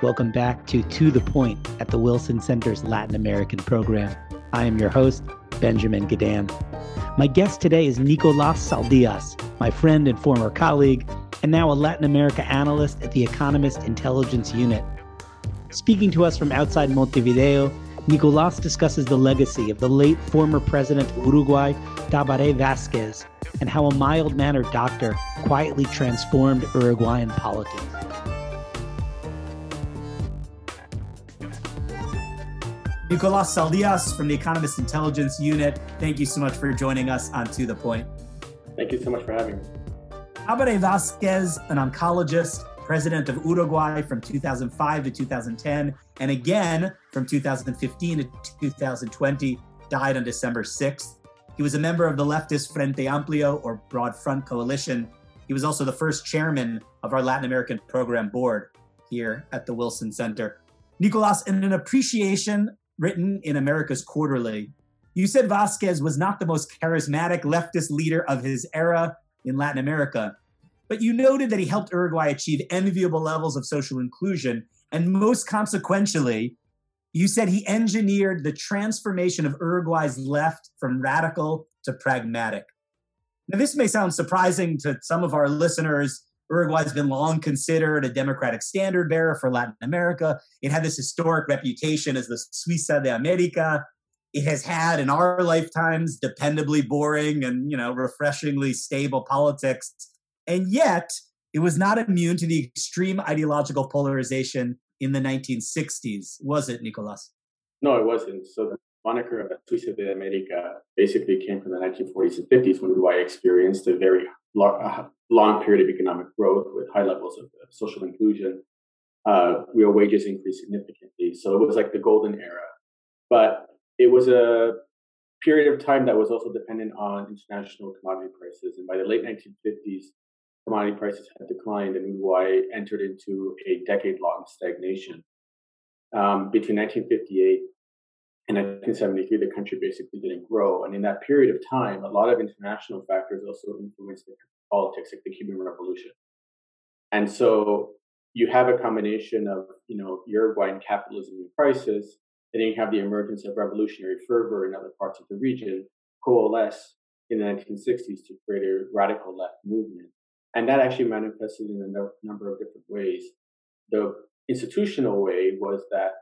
Welcome back to Two the Point at the Wilson Center's Latin American program. I am your host, Benjamin Gedan. My guest today is Nicolas Saldias, my friend and former colleague, and now a Latin America analyst at the Economist Intelligence Unit. Speaking to us from outside Montevideo, Nicolas discusses the legacy of the late former president of Uruguay, Tabaré Vázquez, and how a mild mannered doctor quietly transformed Uruguayan politics. Nicolas Saldias from the Economist Intelligence Unit. Thank you so much for joining us on Two the Point. Thank you so much for having me. Tabaré Vázquez, an oncologist, president of Uruguay from 2005 to 2010, and again from 2015 to 2020, died on December 6th. He was a member of the leftist Frente Amplio, or Broad Front Coalition. He was also the first chairman of our Latin American program board here at the Wilson Center. Nicolas, in an appreciation written in America's Quarterly. You said Vázquez was not the most charismatic leftist leader of his era in Latin America, but you noted that he helped Uruguay achieve enviable levels of social inclusion. And most consequentially, you said he engineered the transformation of Uruguay's left from radical to pragmatic. Now, this may sound surprising to some of our listeners Uruguay's been long considered a democratic standard bearer for Latin America. It had this historic reputation as the Suiza de America. It has had in our lifetimes dependably boring and, you know, refreshingly stable politics. And yet, it was not immune to the extreme ideological polarization in the 1960s, was it, Nicolas? No, it wasn't. So the moniker of the Suiza de America basically came from the 1940s and 50s when Uruguay experienced a very long period of economic growth with high levels of uh, social inclusion. Uh, real wages increased significantly. So it was like the golden era. But it was a period of time that was also dependent on international commodity prices. And by the late 1950s, commodity prices had declined and Uruguay entered into a decade long stagnation. Um, between 1958 in 1973, the country basically didn't grow. And in that period of time, a lot of international factors also influenced the politics, like the Cuban Revolution. And so you have a combination of, you know, Uruguayan capitalism in crisis, and then you have the emergence of revolutionary fervor in other parts of the region coalesce in the 1960s to create a radical left movement. And that actually manifested in a no- number of different ways. The institutional way was that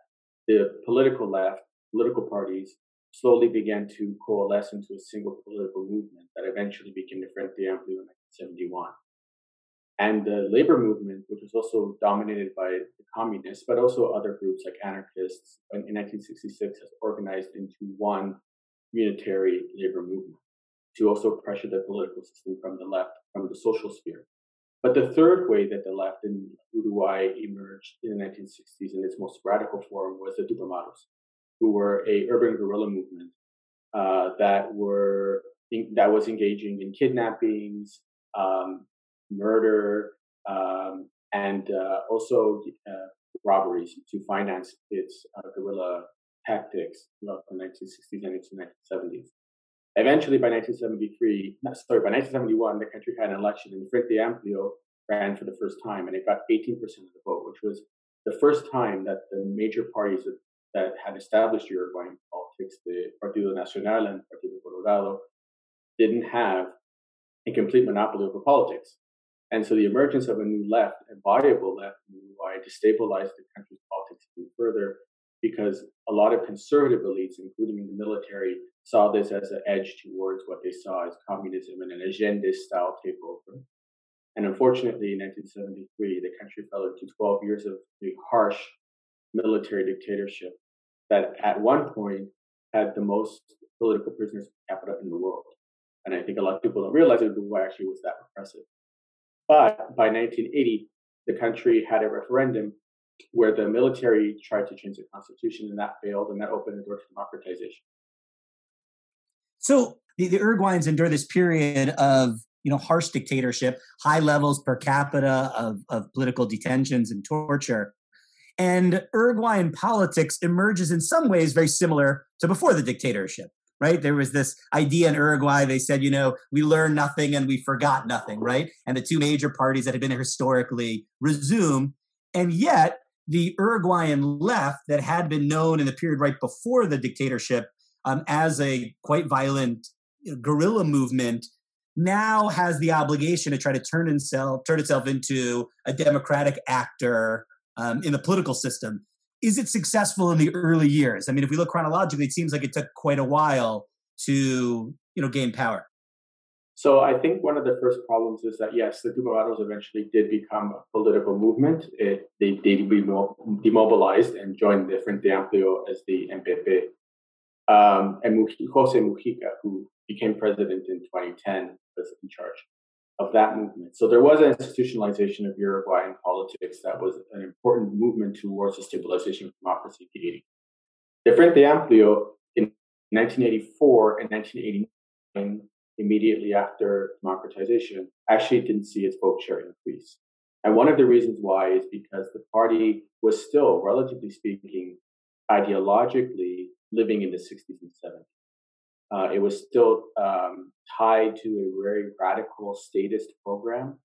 the political left political parties slowly began to coalesce into a single political movement that eventually became the Frente Amplio in 1971. And the labor movement, which was also dominated by the communists, but also other groups like anarchists, in 1966 has organized into one unitary labor movement to also pressure the political system from the left, from the social sphere. But the third way that the left in Uruguay emerged in the 1960s in its most radical form was the Tupamaros, who were a urban guerrilla movement uh, that were in, that was engaging in kidnappings, um, murder, um, and uh, also uh, robberies to finance its uh, guerrilla tactics throughout the 1960s and into 1970s. Eventually, by 1973, not, sorry, by 1971, the country had an election, and Frente Amplio ran for the first time, and it got 18% of the vote, which was the first time that the major parties that that had established Uruguayan politics, the Partido Nacional and Partido Colorado, didn't have a complete monopoly over politics. And so the emergence of a new left, a viable left in Uruguay, destabilized the country's politics even further because a lot of conservative elites, including in the military, saw this as an edge towards what they saw as communism and an agenda style takeover. And unfortunately, in 1973, the country fell into 12 years of harsh military dictatorship that at one point had the most political prisoners per capita in the world. And I think a lot of people don't realize that Uruguay actually was that repressive. But by 1980, the country had a referendum where the military tried to change the constitution and that failed, and that opened the door to democratization. So the, the Uruguayans endure this period of you know harsh dictatorship, high levels per capita of, of political detentions and torture. And Uruguayan politics emerges in some ways very similar to before the dictatorship, right? There was this idea in Uruguay, they said, you know, we learned nothing and we forgot nothing, right? And the two major parties that had been historically resume. And yet, the Uruguayan left that had been known in the period right before the dictatorship um, as a quite violent guerrilla movement now has the obligation to try to turn itself turn itself into a democratic actor um, in the political system. Is it successful in the early years? I mean, if we look chronologically, it seems like it took quite a while to you know gain power. So I think one of the first problems is that yes, the Tupamaros eventually did become a political movement. It, they did demobilized and joined the Frente Amplio as the MPP. Um, and Jose Mujica, who became president in 2010, was in charge of that movement. So there was an institutionalization of Uruguayan politics that was an important movement towards the stabilization of democracy creating. The Frente Amplio in 1984 and 1989, immediately after democratization, actually didn't see its vote share increase. And one of the reasons why is because the party was still, relatively speaking, ideologically living in the 60s and 70s. Uh, it was still um, tied to a very radical statist program.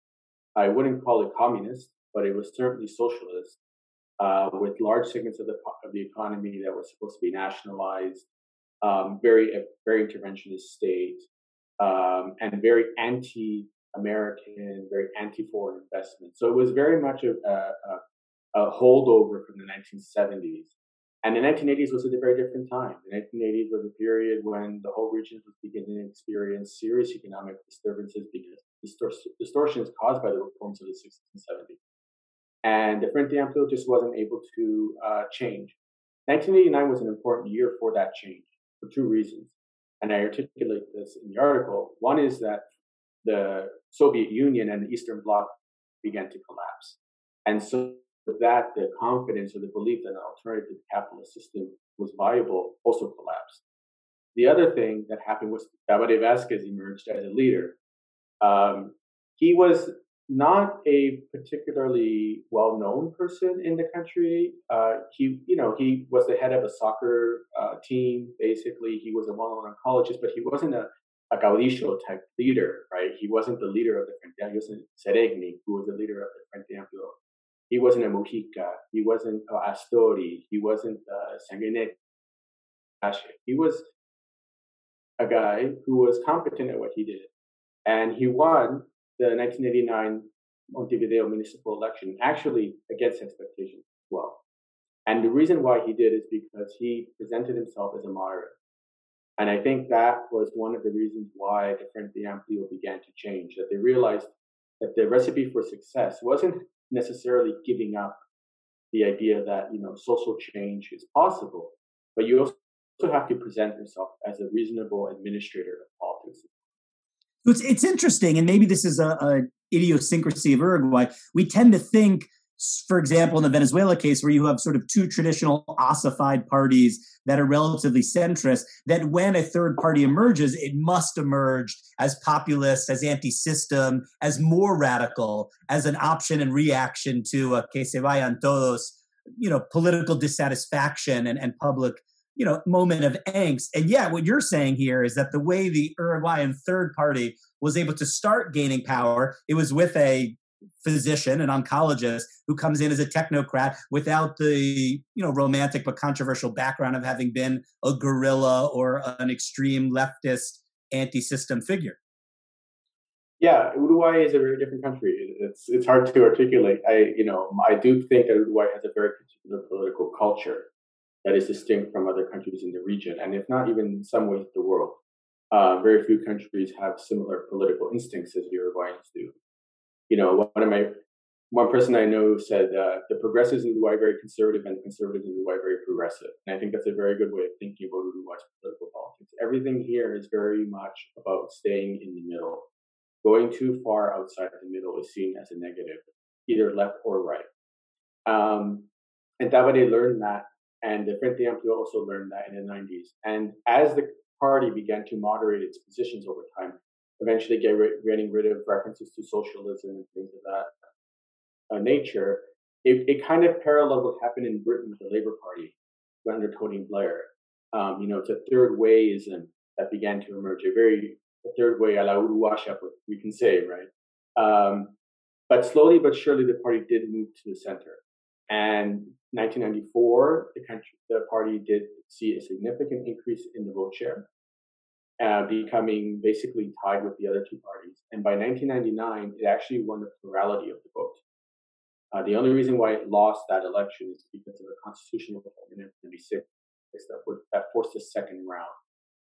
I wouldn't call it communist, but it was certainly socialist, uh, with large segments of the of the economy that were supposed to be nationalized, um, very very interventionist state, um, and very anti-American, very anti-foreign investment. So it was very much a, a, a holdover from the 1970s. And the 1980s was at a very different time. The 1980s was a period when the whole region was beginning to experience serious economic disturbances because distortions caused by the reforms of the 60s and 70s. And the Frente Amplio just wasn't able to uh, change. 1989 was an important year for that change for two reasons. And I articulate this in the article. One is that the Soviet Union and the Eastern Bloc began to collapse. And so with that, the confidence or the belief that an alternative capitalist system was viable also collapsed. The other thing that happened was Tabaré Vázquez emerged as a leader. Um, he was not a particularly well-known person in the country. Uh, he, you know, he was the head of a soccer uh, team. Basically, he was a well-known oncologist, but he wasn't a, a caudillo type leader, right? He wasn't the leader of the Frente. He was Seregni, who was the leader of the Frente Amplio he wasn't a Mujica. He wasn't uh, Astori. He wasn't uh, Sanguinetti. He was a guy who was competent at what he did. And he won the 1989 Montevideo municipal election, actually against expectations as well. And the reason why he did is because he presented himself as a moderate. And I think that was one of the reasons why the Frente Amplio began to change, that they realized that the recipe for success wasn't necessarily giving up the idea that you know social change is possible, but you also have to present yourself as a reasonable administrator of politics. It's, it's interesting, and maybe this is a, a idiosyncrasy of Uruguay. We tend to think for example, in the Venezuela case, where you have sort of two traditional ossified parties that are relatively centrist, that when a third party emerges, it must emerge as populist, as anti system, as more radical, as an option and reaction to a que se vayan todos, you know, political dissatisfaction and, and public you know moment of angst. And yeah what you're saying here is that the way the uruguayan third party was able to start gaining power it was with a physician, an oncologist who comes in as a technocrat without the you know romantic but controversial background of having been a guerrilla or an extreme leftist anti-system figure. Yeah, Uruguay is a very different country. It's it's hard to articulate. I you know I do think that Uruguay has a very particular political culture that is distinct from other countries in the region, and if not even in some ways the world. Uh, very few countries have similar political instincts as Uruguayans do you know, one of my one person I know said uh, the progressives in Uruguay are very conservative and the conservatives in Uruguay are very progressive. And I think that's a very good way of thinking about Uruguay's political politics. Everything here is very much about staying in the middle. Going too far outside of the middle is seen as a negative, either left or right. Um, and Tabaré learned that, and the Frente Amplio also learned that in the 90s. And as the party began to moderate its positions over time, eventually get rid, getting rid of references to socialism and things of that uh, nature, it, it kind of paralleled what happened in Britain with the Labour Party under Tony Blair. Um, you know, it's a third wayism that began to emerge, a very a third way a la Uruguaya, we can say, right? Um, but slowly but surely, the party did move to the center. And 1994, the country, the party did see a significant increase in the vote share, uh, becoming basically tied with the other two parties. And by 1999, it actually won the plurality of the vote. Uh, the only reason why it lost that election is because of a constitutional reform in 1996 that, would, that forced a second round.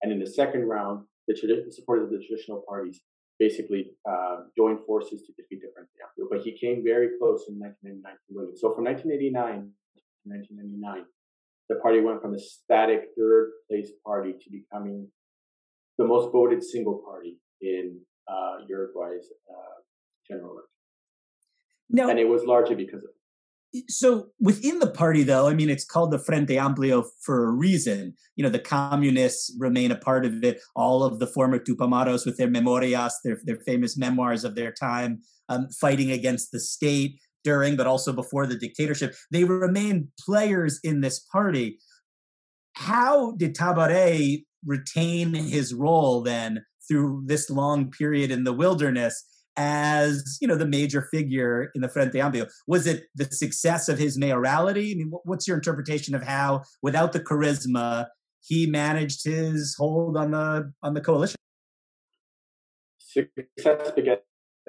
And in the second round, the tradi- supporters of the traditional parties basically uh, joined forces to defeat the Amplio. But he came very close in 1999 to winning. So from 1989 to 1999, the party went from a static third place party to becoming the most voted single party in uh, Uruguay's uh, general election. No. And it was largely because of so within the party though i mean it's called the frente amplio for a reason you know the communists remain a part of it all of the former tupamaros with their memorias their, their famous memoirs of their time um, fighting against the state during but also before the dictatorship they remain players in this party how did tabaré retain his role then through this long period in the wilderness as you know the major figure in the Frente Amplio? Was it the success of his mayorality? I mean, what's your interpretation of how, without the charisma, he managed his hold on the on the coalition? Success begets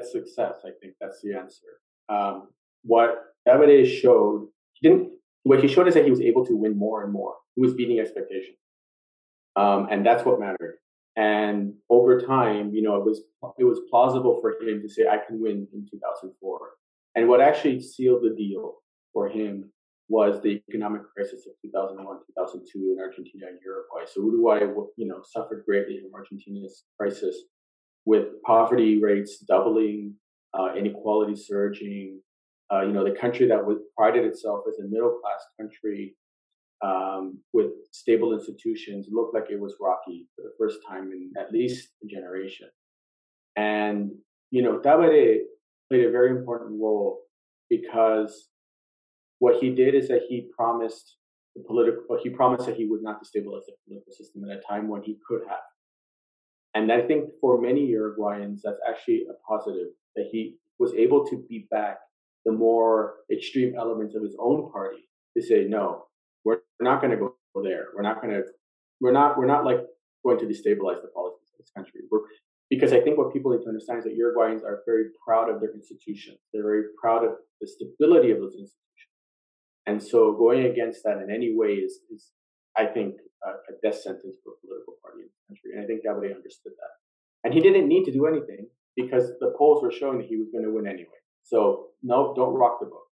success. I think that's the answer. Um, what Tabaré showed, he didn't. What he showed is that he was able to win more and more. He was beating expectations, um, and that's what mattered. And over time, you know, it was it was plausible for him to say, "I can win in 2004." And what actually sealed the deal for him was the economic crisis of 2001, 2002 in Argentina and Uruguay. So Uruguay, you know, suffered greatly from Argentina's crisis, with poverty rates doubling, uh, inequality surging. Uh, you know, the country that was prided itself as a middle class country um, with stable institutions looked like it was rocky for the first time in at least a generation. And, you know, Tabaré played a very important role because what he did is that he promised the political, he promised that he would not destabilize the political system at a time when he could have. And I think for many Uruguayans, that's actually a positive that he was able to beat back the more extreme elements of his own party to say, no, we're not going to go there. We're not going to. We're not. We're not like going to destabilize the politics of this country. We're because I think what people need to understand is that Uruguayans are very proud of their institutions. They're very proud of the stability of those institutions. And so going against that in any way is, is I think, a, a death sentence for a political party in the country. And I think Tabaré understood that. And he didn't need to do anything because the polls were showing that he was going to win anyway. So no, don't rock the boat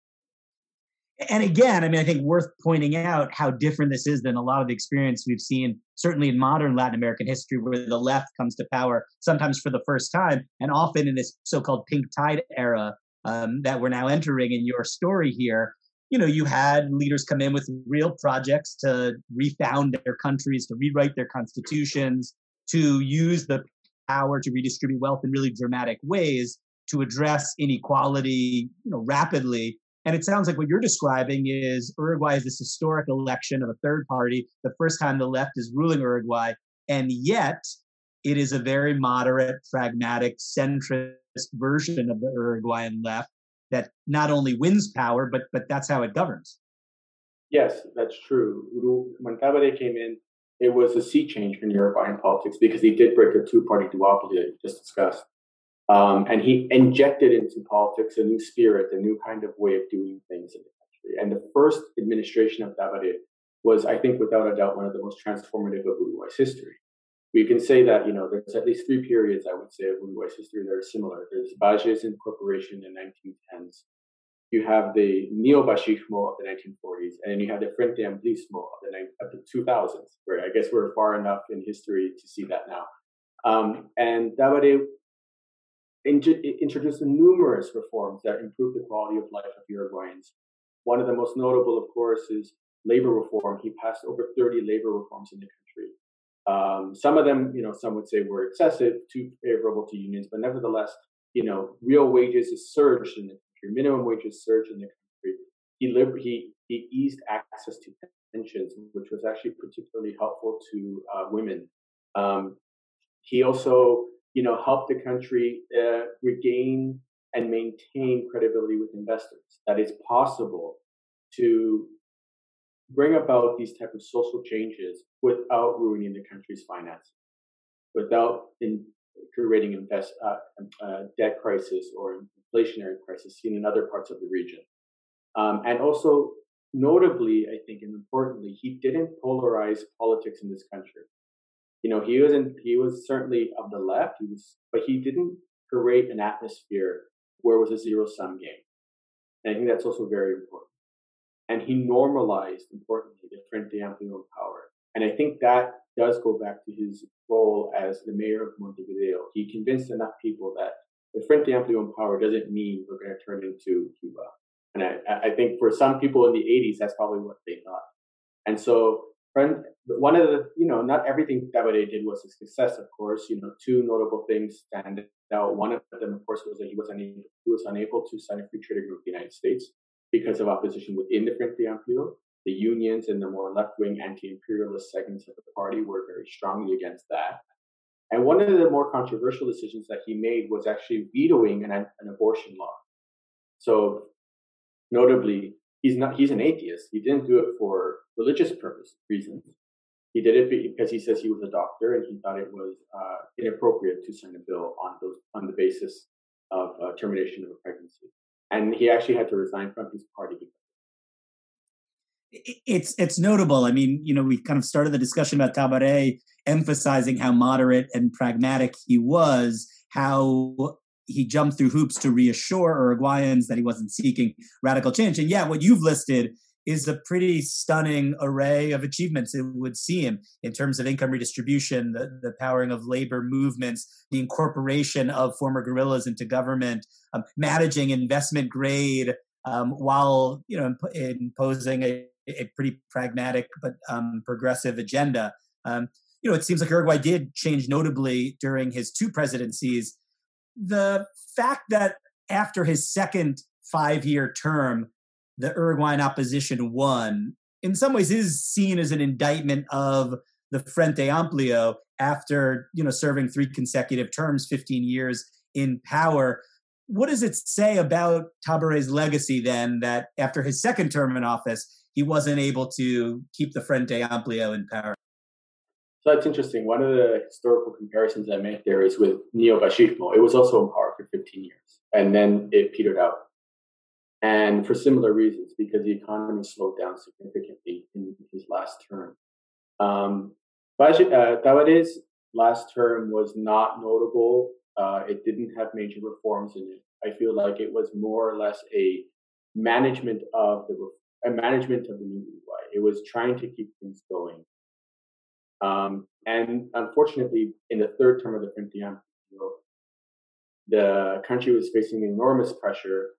and again, I mean, I think worth pointing out how different this is than a lot of the experience we've seen, certainly in modern Latin American history, where the left comes to power sometimes for the first time, and often in this so-called pink tide era um, that we're now entering. In your story here, you know, you had leaders come in with real projects to refound their countries, to rewrite their constitutions, to use the power to redistribute wealth in really dramatic ways to address inequality, you know, rapidly and it sounds like what you're describing is Uruguay is this historic election of a third party, the first time the left is ruling Uruguay. And yet, it is a very moderate, pragmatic, centrist version of the Uruguayan left that not only wins power, but, but that's how it governs. Yes, that's true. When Tabaré came in, it was a sea change in Uruguayan politics because he did break a two party duopoly that you just discussed. Um, and he injected into politics a new spirit, a new kind of way of doing things in the country. And the first administration of Tabaré was, I think, without a doubt, one of the most transformative of Uruguay's history. We can say that, you know, there's at least three periods, I would say, of Uruguay's history that are similar. There's Valles incorporation in the 1910s. You have the neo-Batllismo of the 1940s, and then you have the Frente Amplismo of the, of the 2000s, where I guess we're far enough in history to see that now. Um, and Tabaré introduced numerous reforms that improved the quality of life of Uruguayans. One of the most notable, of course, is labor reform. He passed over 30 labor reforms in the country. Um, some of them, you know, some would say were excessive, too favorable to unions, but nevertheless, you know, real wages surged in the country, minimum wages surged in the country. He, he, he eased access to pensions, which was actually particularly helpful to uh, women. Um, he also you know, help the country uh, regain and maintain credibility with investors. That it's possible to bring about these type of social changes without ruining the country's finances, without in, creating invest, uh, uh, debt crisis or inflationary crisis seen in other parts of the region. Um, and also, notably, I think, and importantly, he didn't polarize politics in this country. You know, he wasn't. He was certainly of the left. He was, but he didn't create an atmosphere where it was a zero sum game. And I think that's also very important. And he normalized, importantly, the Frente Amplio in power. And I think that does go back to his role as the mayor of Montevideo. He convinced enough people that the Frente Amplio in power doesn't mean we're going to turn into Cuba. And I, I think for some people in the 80s, that's probably what they thought. And so one of the, you know, not everything Tabaré did was a success, of course. You know, two notable things stand out. One of them, of course, was that he was unable, he was unable to sign a free trade agreement with the United States because of opposition within the Frente Amplio. The unions and the more left-wing anti-imperialist segments of the party were very strongly against that. And one of the more controversial decisions that he made was actually vetoing an, an abortion law. So, notably, he's not he's an atheist. He didn't do it for religious purpose reasons. He did it because he says he was a doctor and he thought it was uh, inappropriate to sign a bill on those on the basis of uh, termination of a pregnancy, and he actually had to resign from his party. It's it's notable. I mean, you know, we kind of started the discussion about Tabaré emphasizing how moderate and pragmatic he was, how he jumped through hoops to reassure Uruguayans that he wasn't seeking radical change. And yeah, what you've listed is a pretty stunning array of achievements, it would seem, in terms of income redistribution, the, the powering of labor movements, the incorporation of former guerrillas into government, um, managing investment grade um, while you know imp- imposing a, a, pretty pragmatic but um, progressive agenda. Um, you know, it seems like Uruguay did change notably during his two presidencies the fact that after his second five year term, the Uruguayan opposition won, in some ways is seen as an indictment of the Frente Amplio after you know serving three consecutive terms, 15 years in power. What does it say about Tabaré's legacy then that after his second term in office, he wasn't able to keep the Frente Amplio in power? So that's interesting. One of the historical comparisons I make there is with neo-Batllismo. It was also in power for 15 years, and then it petered out. And for similar reasons, because the economy slowed down significantly in his last term. Um, uh, Tabaré's last term was not notable. Uh, it didn't have major reforms in it. I feel like it was more or less a management of the a management of the new Uruguay. It was trying to keep things going. Um, and unfortunately, in the third term of the Frente the country was facing enormous pressure.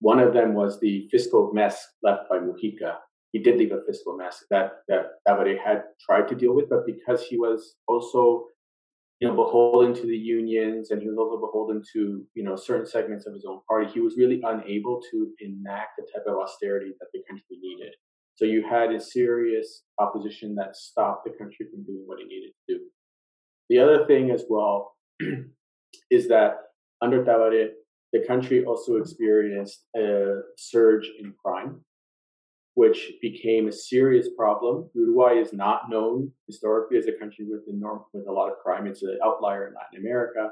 One of them was the fiscal mess left by Mujica. He did leave a fiscal mess that that Tabaré had tried to deal with, but because he was also you know beholden to the unions and he was also beholden to you know certain segments of his own party, he was really unable to enact the type of austerity that the country needed. So you had a serious opposition that stopped the country from doing what it needed to do. The other thing as well is that under Tabaré, the country also experienced a surge in crime, which became a serious problem. Uruguay is not known historically as a country with, enorm- with a lot of crime. It's an outlier in Latin America.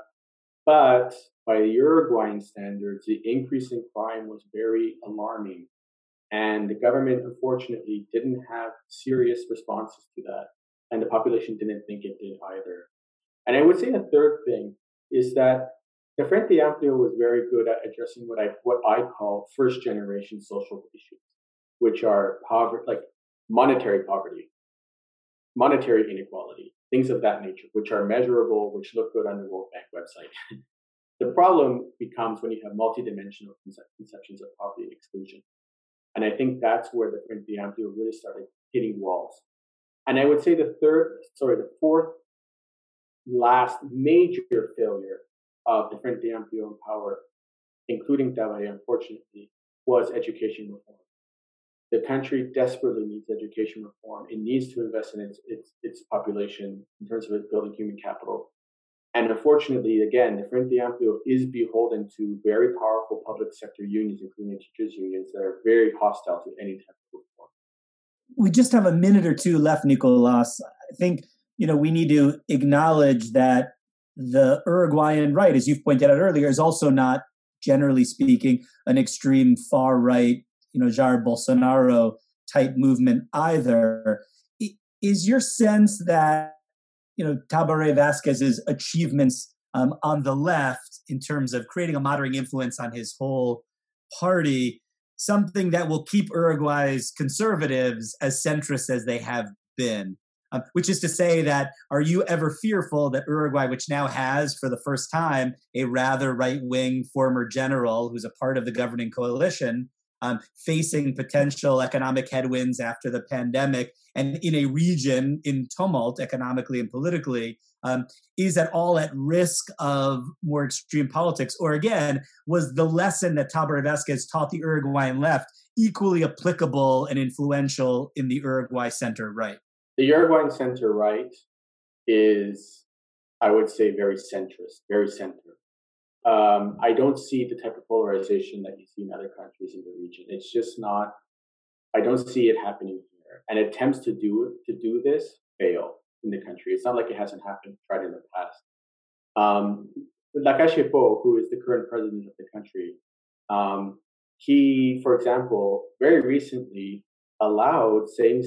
But by the Uruguayan standards, the increase in crime was very alarming and the government, unfortunately, didn't have serious responses to that. And the population didn't think it did either. And I would say the third thing is that the Frente Amplio was very good at addressing what I what I call first generation social issues, which are poverty, like monetary poverty, monetary inequality, things of that nature, which are measurable, which look good on the World Bank website. the problem becomes when you have multidimensional conceptions of poverty and exclusion. And I think that's where the Frente Amplio really started hitting walls. And I would say the third, sorry, the fourth last major failure of the Frente Amplio in power, including Tabaré, unfortunately, was education reform. The country desperately needs education reform. It needs to invest in its, its, its population in terms of building human capital. And unfortunately, again, the Frente Amplio is beholden to very powerful public sector unions, including teachers' unions, that are very hostile to any type of reform. We just have a minute or two left, Nicolas. I think you know we need to acknowledge that the Uruguayan right, as you've pointed out earlier, is also not, generally speaking, an extreme far right, you know, Jair Bolsonaro type movement either. Is your sense that you know Tabaré Vázquez's achievements um, on the left in terms of creating a moderating influence on his whole party something that will keep Uruguay's conservatives as centrist as they have been? Um, which is to say that are you ever fearful that Uruguay, which now has for the first time a rather right wing former general who's a part of the governing coalition, um, facing potential economic headwinds after the pandemic and in a region in tumult economically and politically um, is at all at risk of more extreme politics? Or again was the lesson that tabaré vázquez taught the uruguayan left equally applicable and influential in the uruguay center right? The uruguayan center right is i would say very centrist very center um, I don't see the type of polarization that you see in other countries in the region. It's just not. I don't see it happening here. And attempts to do to do this fail in the country. It's not like it hasn't happened tried in the past. Um, Lacalle Pou, who is the current president of the country, um, he, for example, very recently allowed same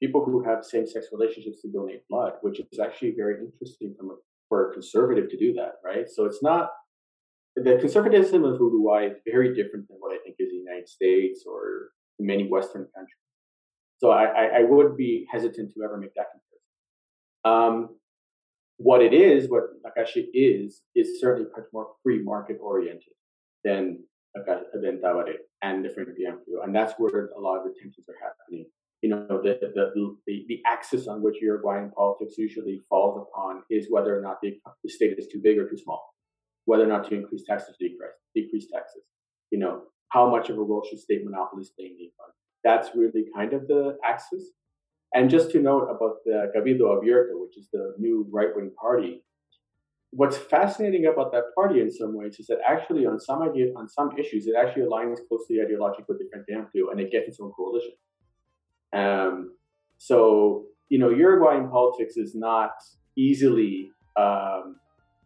people who have same-sex relationships to donate blood, which is actually very interesting from a, for a conservative to do that, right? So it's not the conservatism of Uruguay is very different than what I think is the United States or many Western countries. So I, I, would be hesitant to ever make that comparison. Um, what it is, what Lacalle is, is certainly much more free market oriented than than Tabaré and the Frente Amplio, and that's where a lot of the tensions are happening. You know, the the, the, the axis on which Uruguayan politics usually falls upon is whether or not the, the state is too big or too small whether or not to increase taxes, decrease, decrease taxes. You know, how much of a role should state monopolies play in the economy? That's really kind of the axis. And just to note about the Cabildo Abierto, which is the new right wing party, what's fascinating about that party in some ways is that actually on some idea, on some issues, it actually aligns closely ideologically with the Frente and it gets its own coalition. Um, so, you know, Uruguayan politics is not easily um,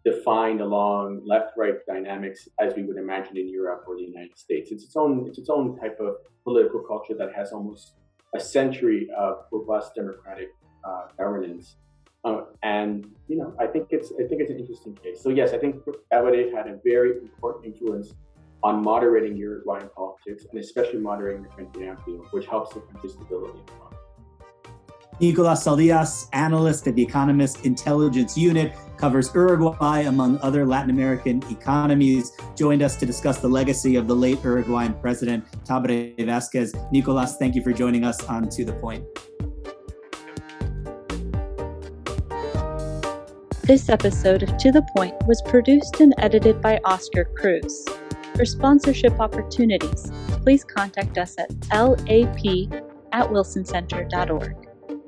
defined along left-right dynamics as we would imagine in Europe or the United States. It's its own it's its own type of political culture that has almost a century of robust democratic uh, governance. Uh, and you know, I think it's I think it's an interesting case. So yes, I think Tabaré had a very important influence on moderating Uruguayan politics and especially moderating the Frente which helps the country's stability. Nicolas Saldias, analyst at the Economist Intelligence Unit, covers Uruguay among other Latin American economies, joined us to discuss the legacy of the late Uruguayan president, Tabaré Vázquez. Nicolas, thank you for joining us on Two The Point. This episode of Two The Point was produced and edited by Oscar Cruz. For sponsorship opportunities, please contact us at lap at wilsoncenter.org.